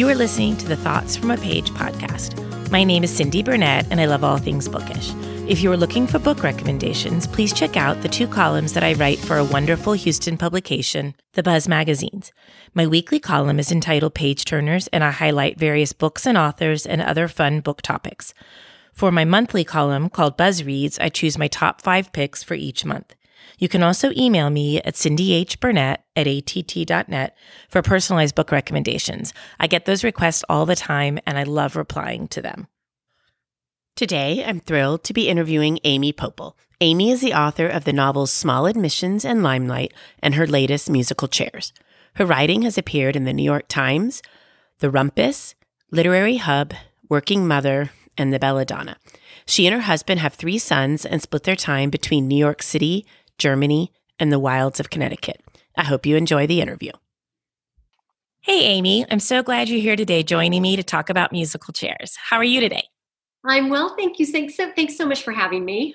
You are listening to the Thoughts from a Page podcast. My name is Cindy Burnett, and I love all things bookish. If you are looking for book recommendations, please check out the two columns that I write for a wonderful Houston publication, The Buzz Magazines. My weekly column is entitled Page Turners, and I highlight various books and authors and other fun book topics. For my monthly column called Buzz Reads, I choose my top five picks for each month. You can also email me at cindyhburnett at att.net for personalized book recommendations. I get those requests all the time, and I love replying to them. Today, I'm thrilled to be interviewing Amy Poeppel. Amy is the author of the novels Small Admissions and Limelight and her latest musical chairs. Her writing has appeared in the New York Times, The Rumpus, Literary Hub, Working Mother, and the Belladonna. She and her husband have three sons and split their time between New York City, Germany, and the wilds of Connecticut. I hope you enjoy the interview. Hey, Amy, I'm so glad you're here today joining me to talk about musical chairs. How are you today? I'm well, thank you. Thanks so, thanks so much for having me.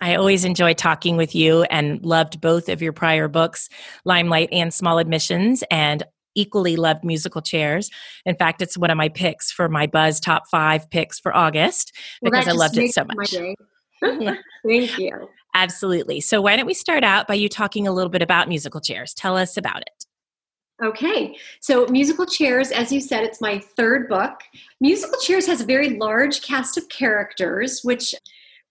I always enjoy talking with you and loved both of your prior books, Limelight and Small Admissions, and equally loved musical chairs. In fact, it's one of my picks for my Buzz top five picks for August because well, I loved it so much. Thank you. Absolutely. So, why don't we start out by you talking a little bit about musical chairs? Tell us about it. Okay, so Musical Chairs, as you said, it's my third book. Musical Chairs has a very large cast of characters, which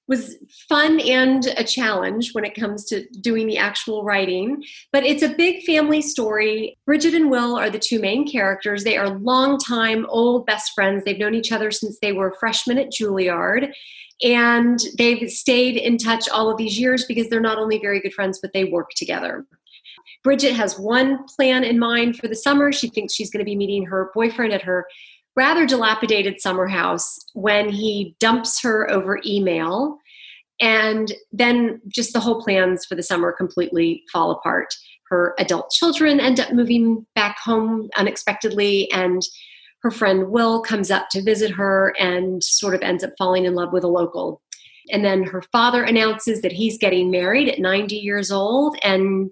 was fun and a challenge when it comes to doing the actual writing. But it's a big family story. Bridget and Will are the two main characters. They are longtime old best friends. They've known each other since they were freshmen at Juilliard. And they've stayed in touch all of these years because they're not only very good friends, but they work together. Bridget has one plan in mind for the summer. She thinks she's going to be meeting her boyfriend at her rather dilapidated summer house when he dumps her over email. And then just the whole plans for the summer completely fall apart. Her adult children end up moving back home unexpectedly, and her friend Will comes up to visit her and sort of ends up falling in love with a local. And then her father announces that he's getting married at 90 years old, and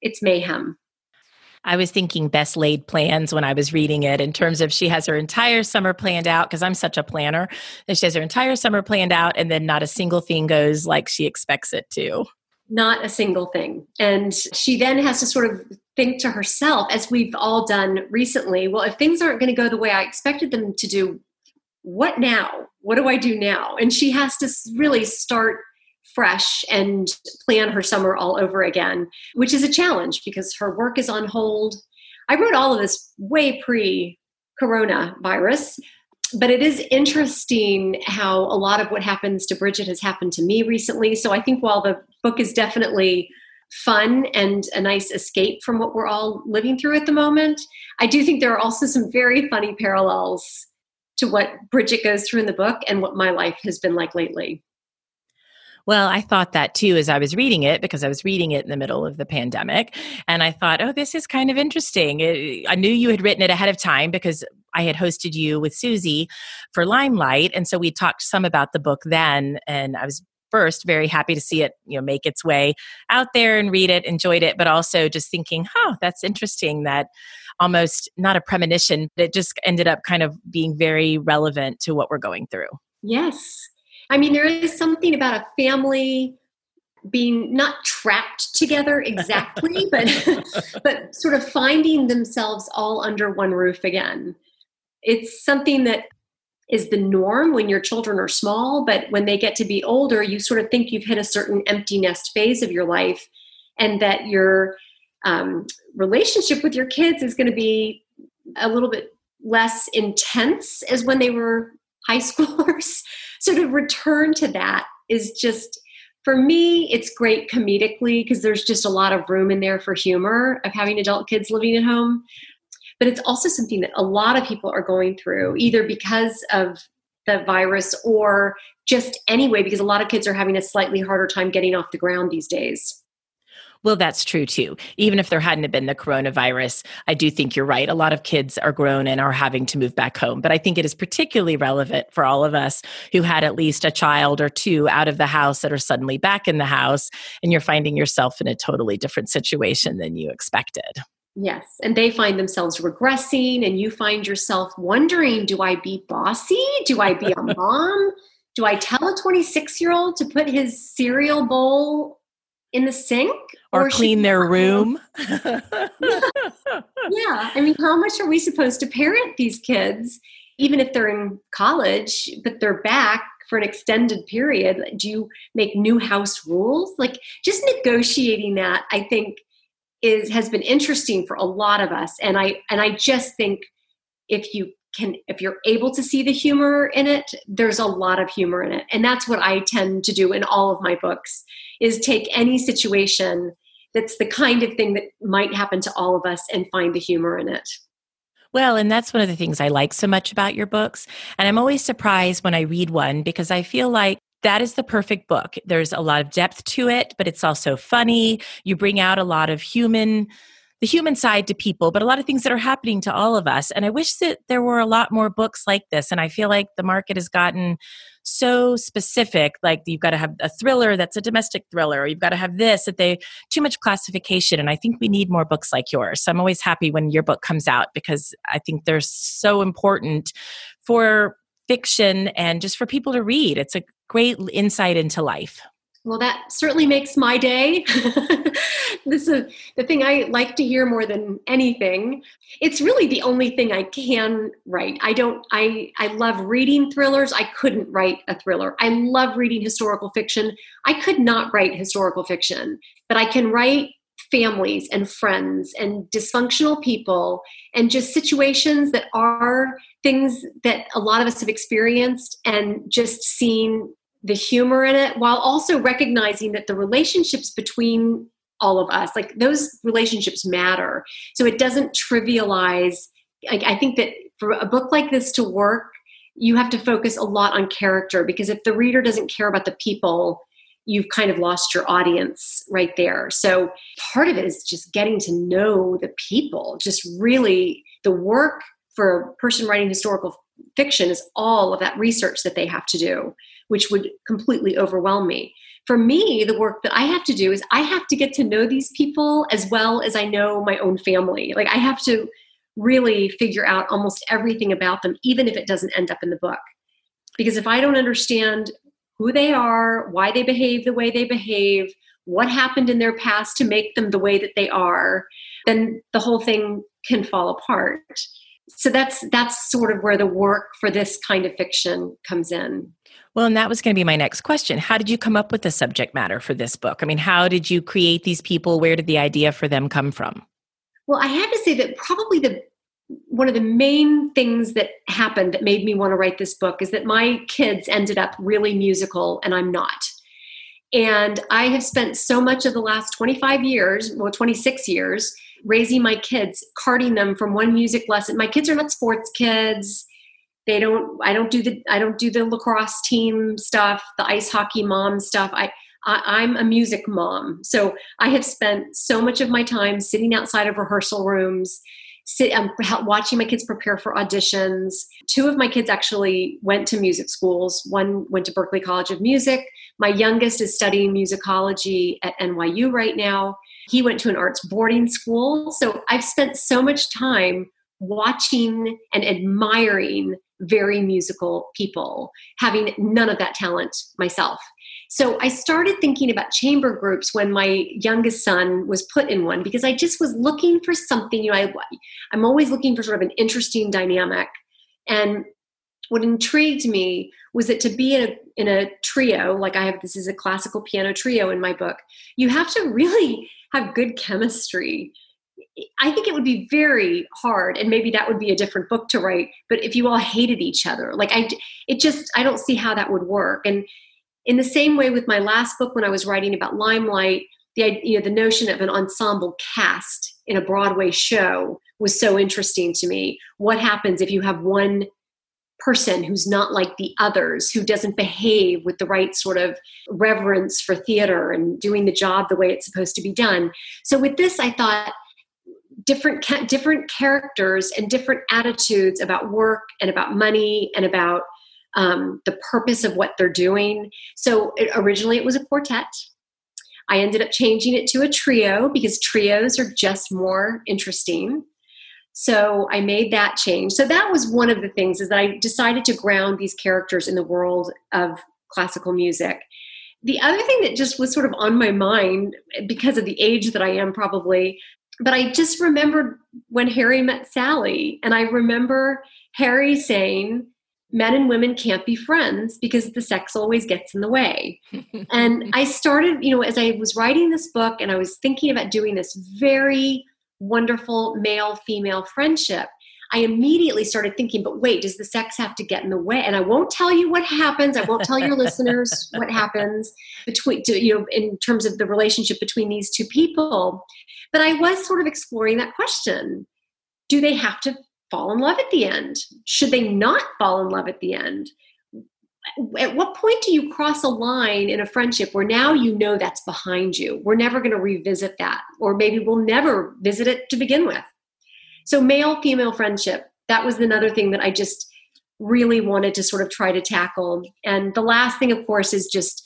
it's mayhem. I was thinking best laid plans when I was reading it in terms of she has her entire summer planned out because I'm such a planner that she has her entire summer planned out and then not a single thing goes like she expects it to. Not a single thing. And she then has to sort of think to herself, as we've all done recently, well, if things aren't going to go the way I expected them to do, what now? What do I do now? And she has to really start fresh and plan her summer all over again, which is a challenge because her work is on hold. I wrote all of this way pre coronavirus, but it is interesting how a lot of what happens to Bridget has happened to me recently. So I think while the book is definitely fun and a nice escape from what we're all living through at the moment. I do think there are also some very funny parallels to what Bridget goes through in the book and what my life has been like lately. Well, I thought that too as I was reading it because I was reading it in the middle of the pandemic. And I thought, oh, this is kind of interesting. It, I knew you had written it ahead of time because I had hosted you with Susie for Limelight. And so we talked some about the book then. And I was first very happy to see it you know make its way out there and read it enjoyed it but also just thinking oh that's interesting that almost not a premonition but it just ended up kind of being very relevant to what we're going through yes i mean there is something about a family being not trapped together exactly but but sort of finding themselves all under one roof again it's something that is the norm when your children are small, but when they get to be older, you sort of think you've hit a certain empty nest phase of your life and that your um, relationship with your kids is going to be a little bit less intense as when they were high schoolers. So to return to that is just for me it's great comedically because there's just a lot of room in there for humor of having adult kids living at home but it's also something that a lot of people are going through, either because of the virus or just anyway, because a lot of kids are having a slightly harder time getting off the ground these days. Well, that's true too. Even if there hadn't been the coronavirus, I do think you're right. A lot of kids are grown and are having to move back home. But I think it is particularly relevant for all of us who had at least a child or two out of the house that are suddenly back in the house and you're finding yourself in a totally different situation than you expected. Yes. And they find themselves regressing, and you find yourself wondering do I be bossy? Do I be a mom? Do I tell a 26 year old to put his cereal bowl in the sink? Or, or clean their room? yeah. yeah. I mean, how much are we supposed to parent these kids, even if they're in college, but they're back for an extended period? Do you make new house rules? Like just negotiating that, I think is has been interesting for a lot of us and i and i just think if you can if you're able to see the humor in it there's a lot of humor in it and that's what i tend to do in all of my books is take any situation that's the kind of thing that might happen to all of us and find the humor in it well, and that's one of the things I like so much about your books. And I'm always surprised when I read one because I feel like that is the perfect book. There's a lot of depth to it, but it's also funny. You bring out a lot of human the human side to people, but a lot of things that are happening to all of us. And I wish that there were a lot more books like this. And I feel like the market has gotten so specific like you've got to have a thriller that's a domestic thriller or you've got to have this that they too much classification and i think we need more books like yours so i'm always happy when your book comes out because i think they're so important for fiction and just for people to read it's a great insight into life. Well, that certainly makes my day. this is the thing I like to hear more than anything. It's really the only thing I can write. I don't I I love reading thrillers. I couldn't write a thriller. I love reading historical fiction. I could not write historical fiction, but I can write families and friends and dysfunctional people and just situations that are things that a lot of us have experienced and just seen the humor in it while also recognizing that the relationships between all of us like those relationships matter. So it doesn't trivialize like i think that for a book like this to work you have to focus a lot on character because if the reader doesn't care about the people you've kind of lost your audience right there. So part of it is just getting to know the people just really the work for a person writing historical fiction is all of that research that they have to do which would completely overwhelm me. For me, the work that I have to do is I have to get to know these people as well as I know my own family. Like I have to really figure out almost everything about them, even if it doesn't end up in the book. Because if I don't understand who they are, why they behave the way they behave, what happened in their past to make them the way that they are, then the whole thing can fall apart. So that's that's sort of where the work for this kind of fiction comes in. Well, and that was going to be my next question. How did you come up with the subject matter for this book? I mean, how did you create these people? Where did the idea for them come from? Well, I have to say that probably the one of the main things that happened that made me want to write this book is that my kids ended up really musical and I'm not. And I have spent so much of the last 25 years, well, 26 years, raising my kids, carting them from one music lesson. My kids are not sports kids. They don't i don't do the i don't do the lacrosse team stuff the ice hockey mom stuff. I, I am a music mom. So i have spent so much of my time sitting outside of rehearsal rooms sit, um, watching my kids prepare for auditions. Two of my kids actually went to music schools. One went to berklee college of music. My youngest is studying musicology at nyu right now he went to an arts boarding school so i've spent so much time watching and admiring very musical people, having none of that talent myself. So I started thinking about chamber groups when my youngest son was put in one because I just was looking for something, you know, I, I'm always looking for sort of an interesting dynamic. And what intrigued me was that to be in a, in a trio, like I have, this is a classical piano trio in my book, you have to really have good chemistry I think it would be very hard, and maybe that would be a different book to write. But if you all hated each other, like I, it just I don't see how that would work. And in the same way with my last book, when I was writing about Limelight, the you know the notion of an ensemble cast in a Broadway show was so interesting to me. What happens if you have one person who's not like the others, who doesn't behave with the right sort of reverence for theater and doing the job the way it's supposed to be done? So with this, I thought different different characters and different attitudes about work and about money and about um, the purpose of what they're doing. So it, originally it was a quartet. I ended up changing it to a trio because trios are just more interesting. So I made that change. So that was one of the things is that I decided to ground these characters in the world of classical music. The other thing that just was sort of on my mind because of the age that I am probably, but I just remembered when Harry met Sally and I remember Harry saying men and women can't be friends because the sex always gets in the way. and I started, you know, as I was writing this book and I was thinking about doing this very wonderful male female friendship, I immediately started thinking, but wait, does the sex have to get in the way? And I won't tell you what happens. I won't tell your listeners what happens between, to, you know, in terms of the relationship between these two people. But I was sort of exploring that question. Do they have to fall in love at the end? Should they not fall in love at the end? At what point do you cross a line in a friendship where now you know that's behind you? We're never going to revisit that, or maybe we'll never visit it to begin with. So, male female friendship, that was another thing that I just really wanted to sort of try to tackle. And the last thing, of course, is just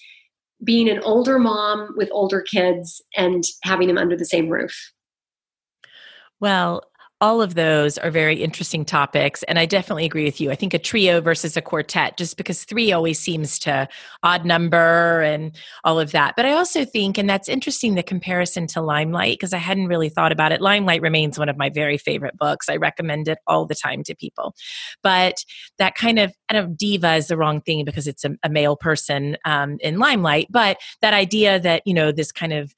being an older mom with older kids and having them under the same roof. Well, all of those are very interesting topics. And I definitely agree with you. I think a trio versus a quartet, just because three always seems to odd number and all of that. But I also think, and that's interesting, the comparison to Limelight, because I hadn't really thought about it. Limelight remains one of my very favorite books. I recommend it all the time to people. But that kind of, I don't diva is the wrong thing because it's a, a male person um, in Limelight, but that idea that, you know, this kind of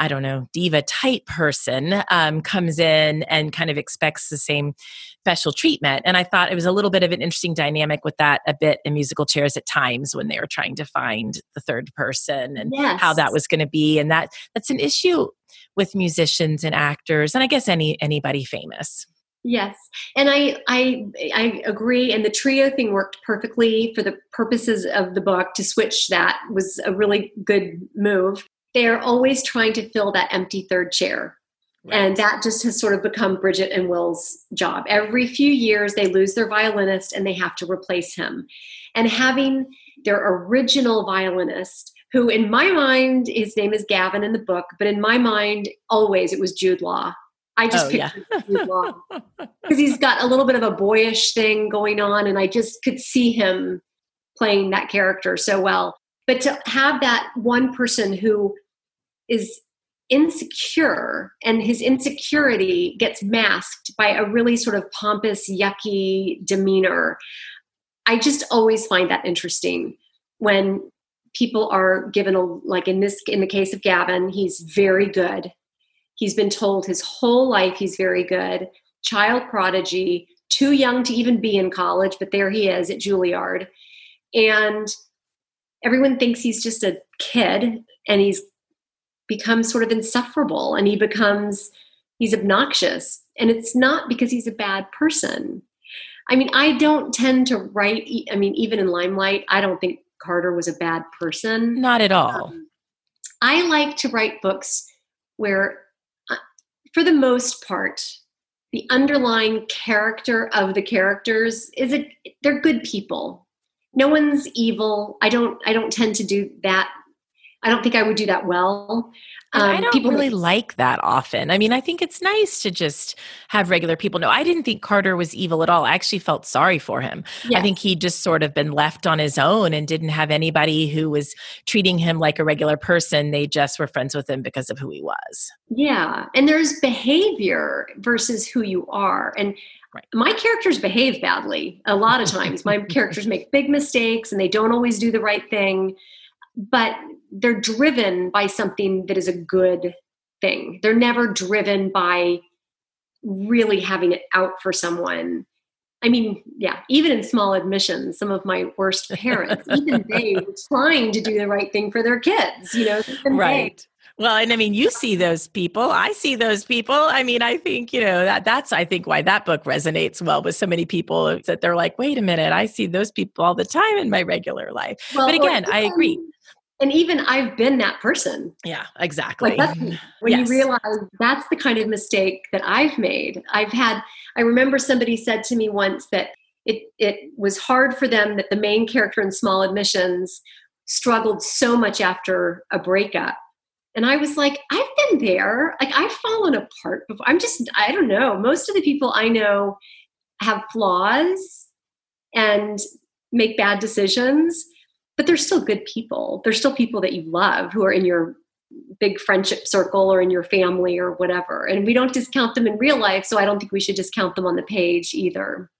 I don't know, diva type person um, comes in and kind of expects the same special treatment. And I thought it was a little bit of an interesting dynamic with that a bit in musical chairs at times when they were trying to find the third person and yes. how that was going to be. And that that's an issue with musicians and actors, and I guess any anybody famous. Yes, and I I I agree. And the trio thing worked perfectly for the purposes of the book. To switch that was a really good move they're always trying to fill that empty third chair. Right. And that just has sort of become Bridget and Will's job. Every few years, they lose their violinist and they have to replace him. And having their original violinist, who in my mind, his name is Gavin in the book, but in my mind, always it was Jude Law. I just oh, pictured yeah. Jude Law because he's got a little bit of a boyish thing going on, and I just could see him playing that character so well. But to have that one person who is insecure and his insecurity gets masked by a really sort of pompous, yucky demeanor. I just always find that interesting when people are given a like in this in the case of Gavin, he's very good. He's been told his whole life he's very good. Child prodigy, too young to even be in college, but there he is at Juilliard. And everyone thinks he's just a kid and he's become sort of insufferable and he becomes he's obnoxious. And it's not because he's a bad person. I mean i don't tend to write i mean even in limelight i don't think carter was a bad person. Not at all. Um, i like to write books where uh, for the most part the underlying character of the characters is it they're good people no one's evil i don't i don't tend to do that i don't think i would do that well um, I don't people really like that often. I mean, I think it's nice to just have regular people know. I didn't think Carter was evil at all. I actually felt sorry for him. Yes. I think he'd just sort of been left on his own and didn't have anybody who was treating him like a regular person. They just were friends with him because of who he was. Yeah. And there's behavior versus who you are. And Right. My characters behave badly a lot of times. My characters make big mistakes and they don't always do the right thing. But they're driven by something that is a good thing. They're never driven by really having it out for someone. I mean, yeah, even in small admissions, some of my worst parents, even they were trying to do the right thing for their kids, you know. Right. Well, and I mean, you see those people. I see those people. I mean, I think, you know, that that's I think why that book resonates well with so many people that they're like, wait a minute, I see those people all the time in my regular life. Well, but again, I agree and even I've been that person. Yeah, exactly. Like when yes. you realize that's the kind of mistake that I've made. I've had. I remember somebody said to me once that it it was hard for them that the main character in Small Admissions struggled so much after a breakup And I was like, I've been there. Like I've fallen apart before. I'm just, I don't know. Most of the people I know have flaws and make bad decisions, but they're still good people. They're still people that you love who are in your big friendship circle or in your family or whatever. And we don't discount them in real life, so I don't think we should discount them on the page either.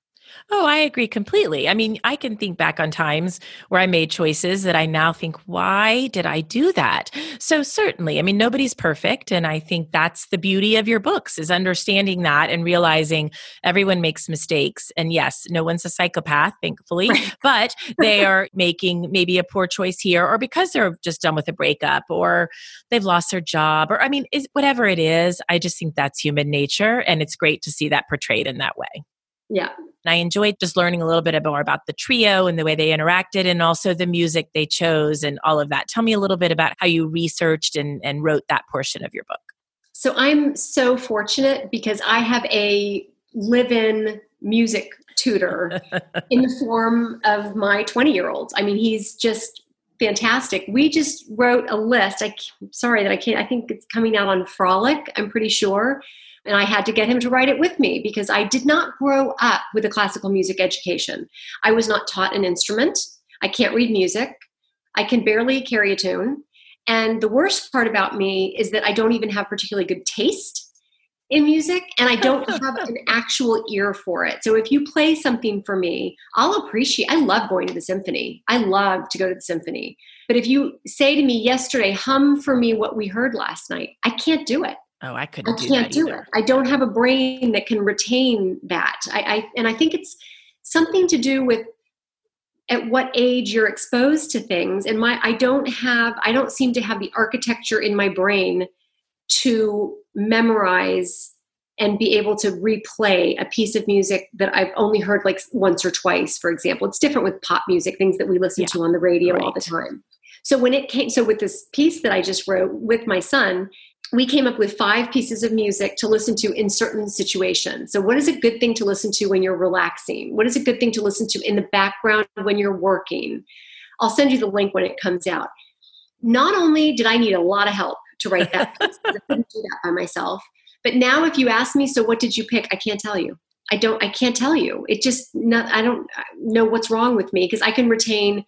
Oh, I agree completely. I mean, I can think back on times where I made choices that I now think, why did I do that? So certainly, I mean, nobody's perfect. And I think that's the beauty of your books is understanding that and realizing everyone makes mistakes. And yes, no one's a psychopath, thankfully, right. but they are making maybe a poor choice here or because they're just done with a breakup or they've lost their job or I mean, whatever it is, I just think that's human nature. And it's great to see that portrayed in that way. Yeah, and I enjoyed just learning a little bit more about the trio and the way they interacted and also the music they chose and all of that. Tell me a little bit about how you researched and, and wrote that portion of your book. So I'm so fortunate because I have a live in music tutor in the form of my 20 year old. I mean, he's just fantastic. We just wrote a list. I, am sorry that I can't, I think it's coming out on Frolic, I'm pretty sure and I had to get him to write it with me because I did not grow up with a classical music education. I was not taught an instrument. I can't read music. I can barely carry a tune. And the worst part about me is that I don't even have particularly good taste in music and I don't have an actual ear for it. So if you play something for me, I'll appreciate I love going to the symphony. I love to go to the symphony. But if you say to me yesterday, hum for me what we heard last night, I can't do it. Oh, I couldn't. I can't do, do it. I don't have a brain that can retain that. I, I and I think it's something to do with at what age you're exposed to things. And my I don't have I don't seem to have the architecture in my brain to memorize and be able to replay a piece of music that I've only heard like once or twice, for example. It's different with pop music, things that we listen yeah. to on the radio right. all the time. So when it came, so with this piece that I just wrote with my son, we came up with five pieces of music to listen to in certain situations. So, what is a good thing to listen to when you're relaxing? What is a good thing to listen to in the background when you're working? I'll send you the link when it comes out. Not only did I need a lot of help to write that piece, I couldn't do that by myself, but now if you ask me, so what did you pick? I can't tell you. I don't. I can't tell you. It just. Not, I don't know what's wrong with me because I can retain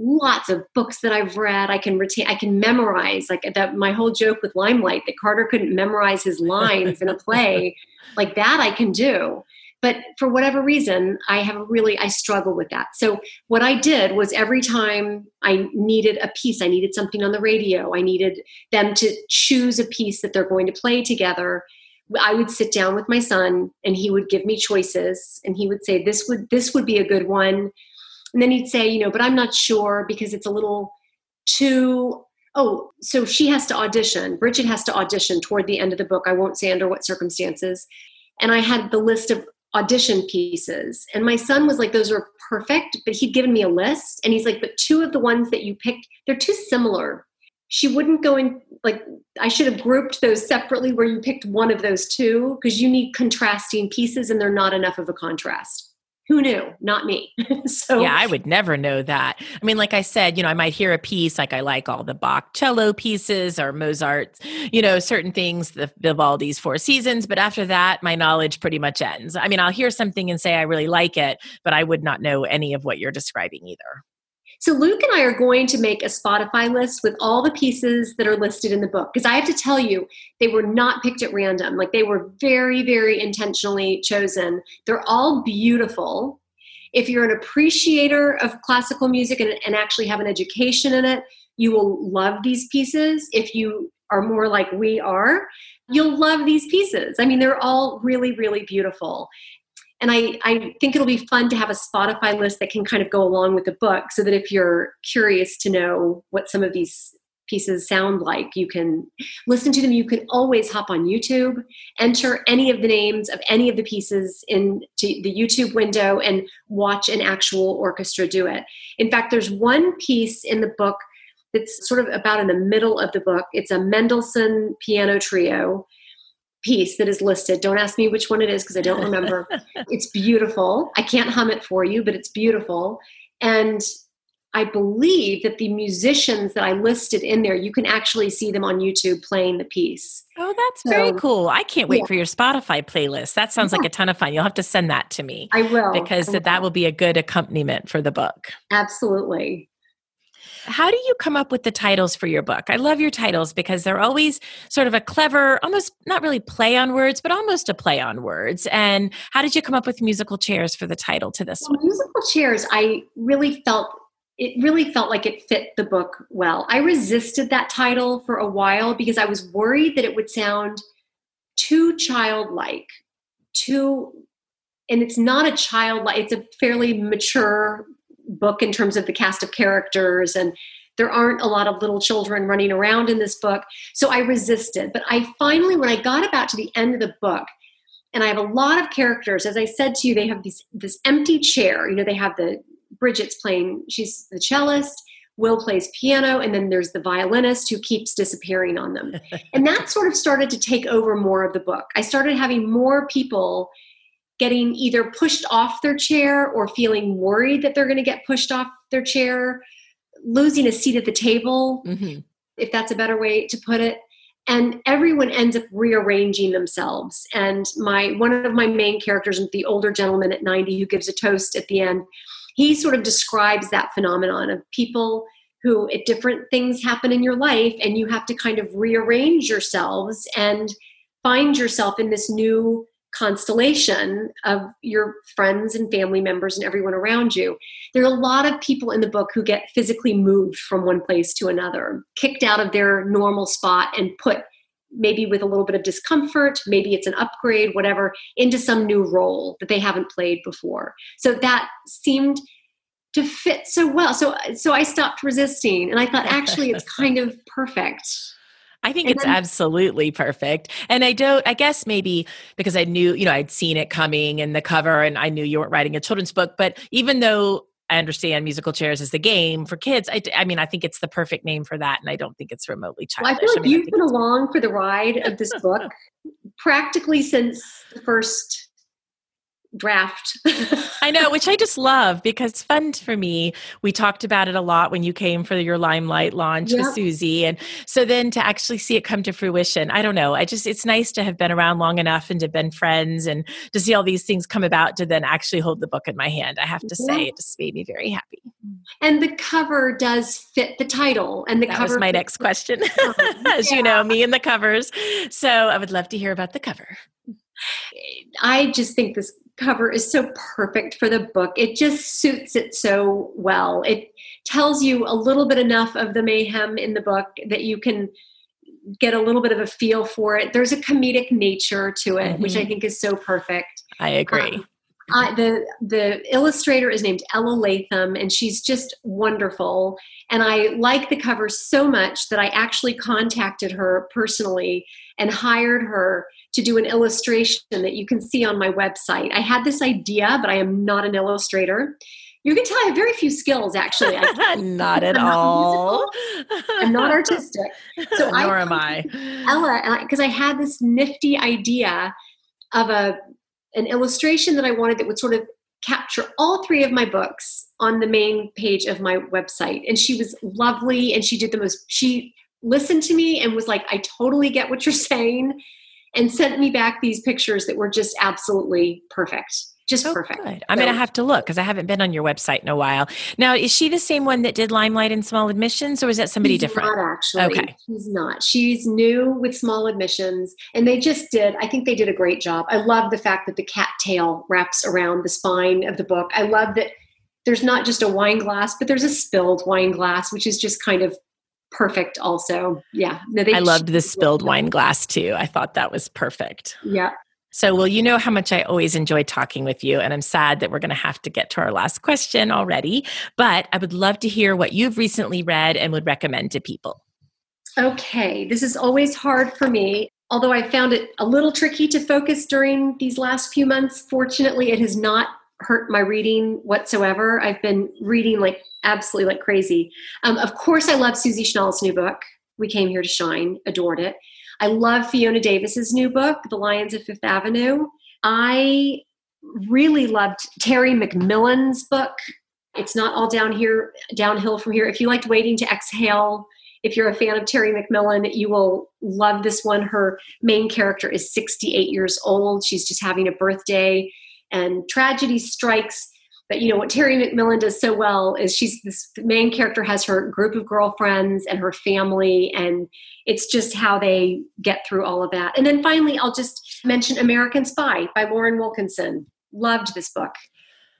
lots of books that I've read. I can retain, I can memorize. Like that, my whole joke with Limelight that Carter couldn't memorize his lines in a play, like that I can do. But for whatever reason, I have a really I struggle with that. So what I did was every time I needed a piece, I needed something on the radio, I needed them to choose a piece that they're going to play together. I would sit down with my son and he would give me choices and he would say this would this would be a good one and then he'd say, you know, but I'm not sure because it's a little too. Oh, so she has to audition. Bridget has to audition toward the end of the book. I won't say under what circumstances. And I had the list of audition pieces. And my son was like, those are perfect. But he'd given me a list. And he's like, but two of the ones that you picked, they're too similar. She wouldn't go in, like, I should have grouped those separately where you picked one of those two because you need contrasting pieces and they're not enough of a contrast who knew? Not me. So yeah i would never know that. I mean like i said you know i might hear a piece like i like all the bach cello pieces or mozart's you know certain things the vivaldi's four seasons but after that my knowledge pretty much ends. I mean i'll hear something and say i really like it but i would not know any of what you're describing either so Luke and I are going to make a Spotify list with all the pieces that are listed in the book because I have to tell you they were not picked at random. Like they were very very intentionally chosen. They're all beautiful. If you're an appreciator of classical music and, and actually have an education in it, you will love these pieces. If you are more like we are, you'll love these pieces. I mean, they're all really, really beautiful and I, I think it'll be fun to have a spotify list that can kind of go along with the book so that if you're curious to know what some of these pieces sound like you can listen to them. You can always hop on youtube enter any of the names of any of the pieces into the youtube window and watch an actual orchestra do it. In fact there's one piece in the book that's sort of about in the middle of the book. It's a mendelssohn piano trio piece that is listed. Don't ask me which one it is because I don't remember. it's beautiful. I can't hum it for you, but it's beautiful. And I believe that the musicians that I listed in there, you can actually see them on YouTube playing the piece. Oh, that's so, very cool. I can't wait yeah. for your Spotify playlist. That sounds yeah. like a ton of fun. You'll have to send that to me. I will. Because I will. that will be a good accompaniment for the book. Absolutely. How do you come up with the titles for your book? I love your titles because they're always sort of a clever, almost not really play on words, but almost a play on words. And how did you come up with musical chairs for the title to this well, one? Musical chairs, I really felt it really felt like it fit the book well. I resisted that title for a while because I was worried that it would sound too childlike, too and it's not a childlike it's a fairly mature book in terms of the cast of characters and there aren't a lot of little children running around in this book. So i resisted. But i finally when i got about to the end of the book and i have a lot of characters as i said to you they have this this empty chair. You know they have the bridget's playing she's the cellist will plays piano and then there's the violinist who keeps disappearing on them. And that sort of started to take over more of the book. I started having more people getting either pushed off their chair or feeling worried that they're going to get pushed off their chair, losing a seat at the table, mm-hmm. if that's a better way to put it. And everyone ends up rearranging themselves. And my one of my main characters, the older gentleman at 90 who gives a toast at the end, he sort of describes that phenomenon of people who at different things happen in your life and you have to kind of rearrange yourselves and find yourself in this new constellation of your friends and family members and everyone around you. There are a lot of people in the book who get physically moved from one place to another, kicked out of their normal spot and put maybe with a little bit of discomfort, maybe it's an upgrade, whatever, into some new role that they haven't played before. So that seemed to fit so well. So so I stopped resisting and I thought actually it's kind of perfect. I think and it's then, absolutely perfect. And I don't, I guess maybe because I knew, you know, I'd seen it coming in the cover and I knew you weren't writing a children's book. But even though I understand musical chairs is the game for kids, I, I mean, I think it's the perfect name for that. And I don't think it's remotely childish. Well, I feel like I mean, you've been along for the ride of this book practically since the first draft. I know, which I just love because it's fun for me. We talked about it a lot when you came for your Limelight launch yep. with Susie. And so then to actually see it come to fruition, I don't know. I just, it's nice to have been around long enough and to have been friends and to see all these things come about to then actually hold the book in my hand. I have to yeah. say, it just made me very happy. And the cover does fit the title. And the that cover was my next question. As yeah. you know, me and the covers. So I would love to hear about the cover. I just think this cover is so perfect for the book. It just suits it so well. It tells you a little bit enough of the mayhem in the book that you can get a little bit of a feel for it. There's a comedic nature to it, mm-hmm. which I think is so perfect. I agree. Um, uh, the the illustrator is named Ella Latham, and she's just wonderful. And I like the cover so much that I actually contacted her personally and hired her to do an illustration that you can see on my website. I had this idea, but I am not an illustrator. You can tell I have very few skills, actually. not at I'm all. Not I'm not artistic. So Nor I am I. Ella, because I had this nifty idea of a an illustration that I wanted that would sort of capture all three of my books on the main page of my website. And she was lovely, and she did the most. She listened to me and was like, "I totally get what you're saying." and sent me back these pictures that were just absolutely perfect just oh, perfect. Good. I'm so, going to have to look because I haven't been on your website in a while. Now, is she the same one that did Limelight and Small Admissions, or is that somebody different? Not actually. Okay, she's not. She's new with Small Admissions, and they just did. I think they did a great job. I love the fact that the cat tail wraps around the spine of the book. I love that there's not just a wine glass, but there's a spilled wine glass, which is just kind of perfect also. Yeah no, i loved the spilled wine glass too. I thought that was perfect. Yeah. So well you know how much i always enjoy talking with you and i'm sad that we're going to have to get to our last question already but i would love to hear what you've recently read and would recommend to people. Okay this is always hard for me although i found it a little tricky to focus during these last few months. Fortunately it has not hurt my reading whatsoever. I've been reading like absolutely like crazy. Um, of course, I love Susie Schnall's new book, We Came Here to Shine, adored it. I love Fiona Davis's new book, The Lions of Fifth Avenue. I really loved Terry McMillan's book, It's not all down here, downhill from here. If you liked Waiting to Exhale, if you're a fan of Terry McMillan, you will love this one. Her main character is 68 years old. She's just having a birthday, and tragedy strikes. But you know what Terry McMillan does so well is she's this main character has her group of girlfriends and her family, and it's just how they get through all of that. And then finally, I'll just mention American Spy by Lauren Wilkinson. Loved this book.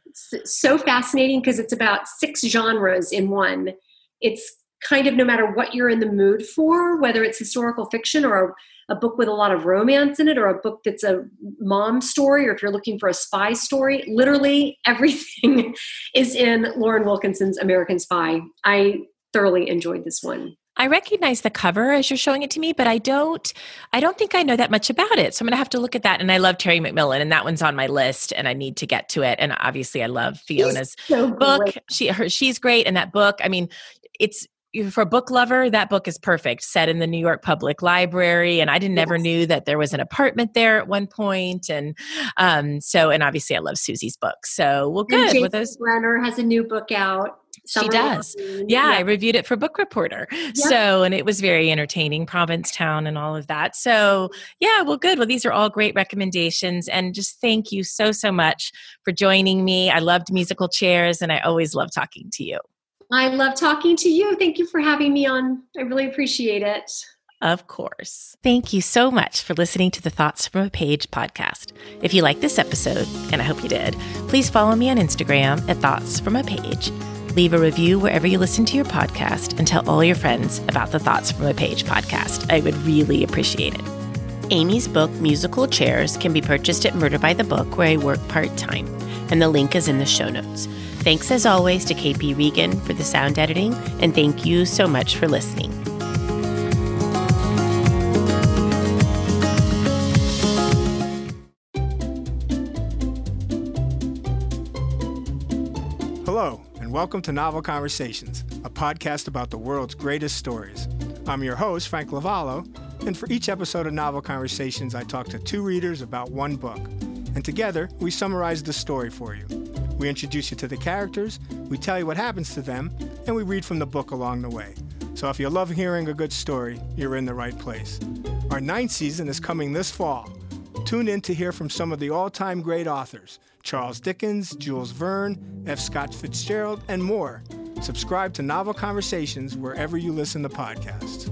It's so fascinating because it's about six genres in one. It's kind of no matter what you're in the mood for, whether it's historical fiction or a, a, book with a lot of romance in it, or a book that's a mom story, or if you're looking for a spy story, literally everything is in Lauren Wilkinson's American Spy. I thoroughly enjoyed this one. I recognize the cover as you're showing it to me, but I don't I don't think I know that much about it. So I'm going to have to look at that and I love Terry McMillan and that one's on my list and I need to get to it and obviously I love Fiona's so book. She her she's great and that book, I mean, it's for a book lover, that book is perfect. Set in the New York Public Library, and I didn't yes. never knew that there was an apartment there at one point. And um, so, and obviously, I love Susie's book. So, well, good. And with those, Brenner has a new book out. Summer she does. Yeah, yeah, I reviewed it for Book Reporter. Yeah. So, and it was very entertaining, Provincetown and all of that. So, yeah, well, good. Well, these are all great recommendations. And just thank you so, so much for joining me. I loved musical chairs, and I always love talking to you. I love talking to you. Thank you for having me on. I really appreciate it. Of course. Thank you so much for listening to the Thoughts from a Page podcast. If you like this episode, and I hope you did, please follow me on Instagram at Thoughts from a Page. Leave a review wherever you listen to your podcast and tell all your friends about the Thoughts from a Page podcast. I would really appreciate it. Amy's book, Musical Chairs, can be purchased at Murder by the Book, where I work part time, and the link is in the show notes. Thanks as always to KP Regan for the sound editing, and thank you so much for listening. Hello, and welcome to Novel Conversations, a podcast about the world's greatest stories. I'm your host, Frank Lavallo, and for each episode of Novel Conversations, I talk to two readers about one book. And together, we summarize the story for you. We introduce you to the characters, we tell you what happens to them, and we read from the book along the way. So if you love hearing a good story, you're in the right place. Our ninth season is coming this fall. Tune in to hear from some of the all time great authors Charles Dickens, Jules Verne, F. Scott Fitzgerald, and more. Subscribe to Novel Conversations wherever you listen to podcasts.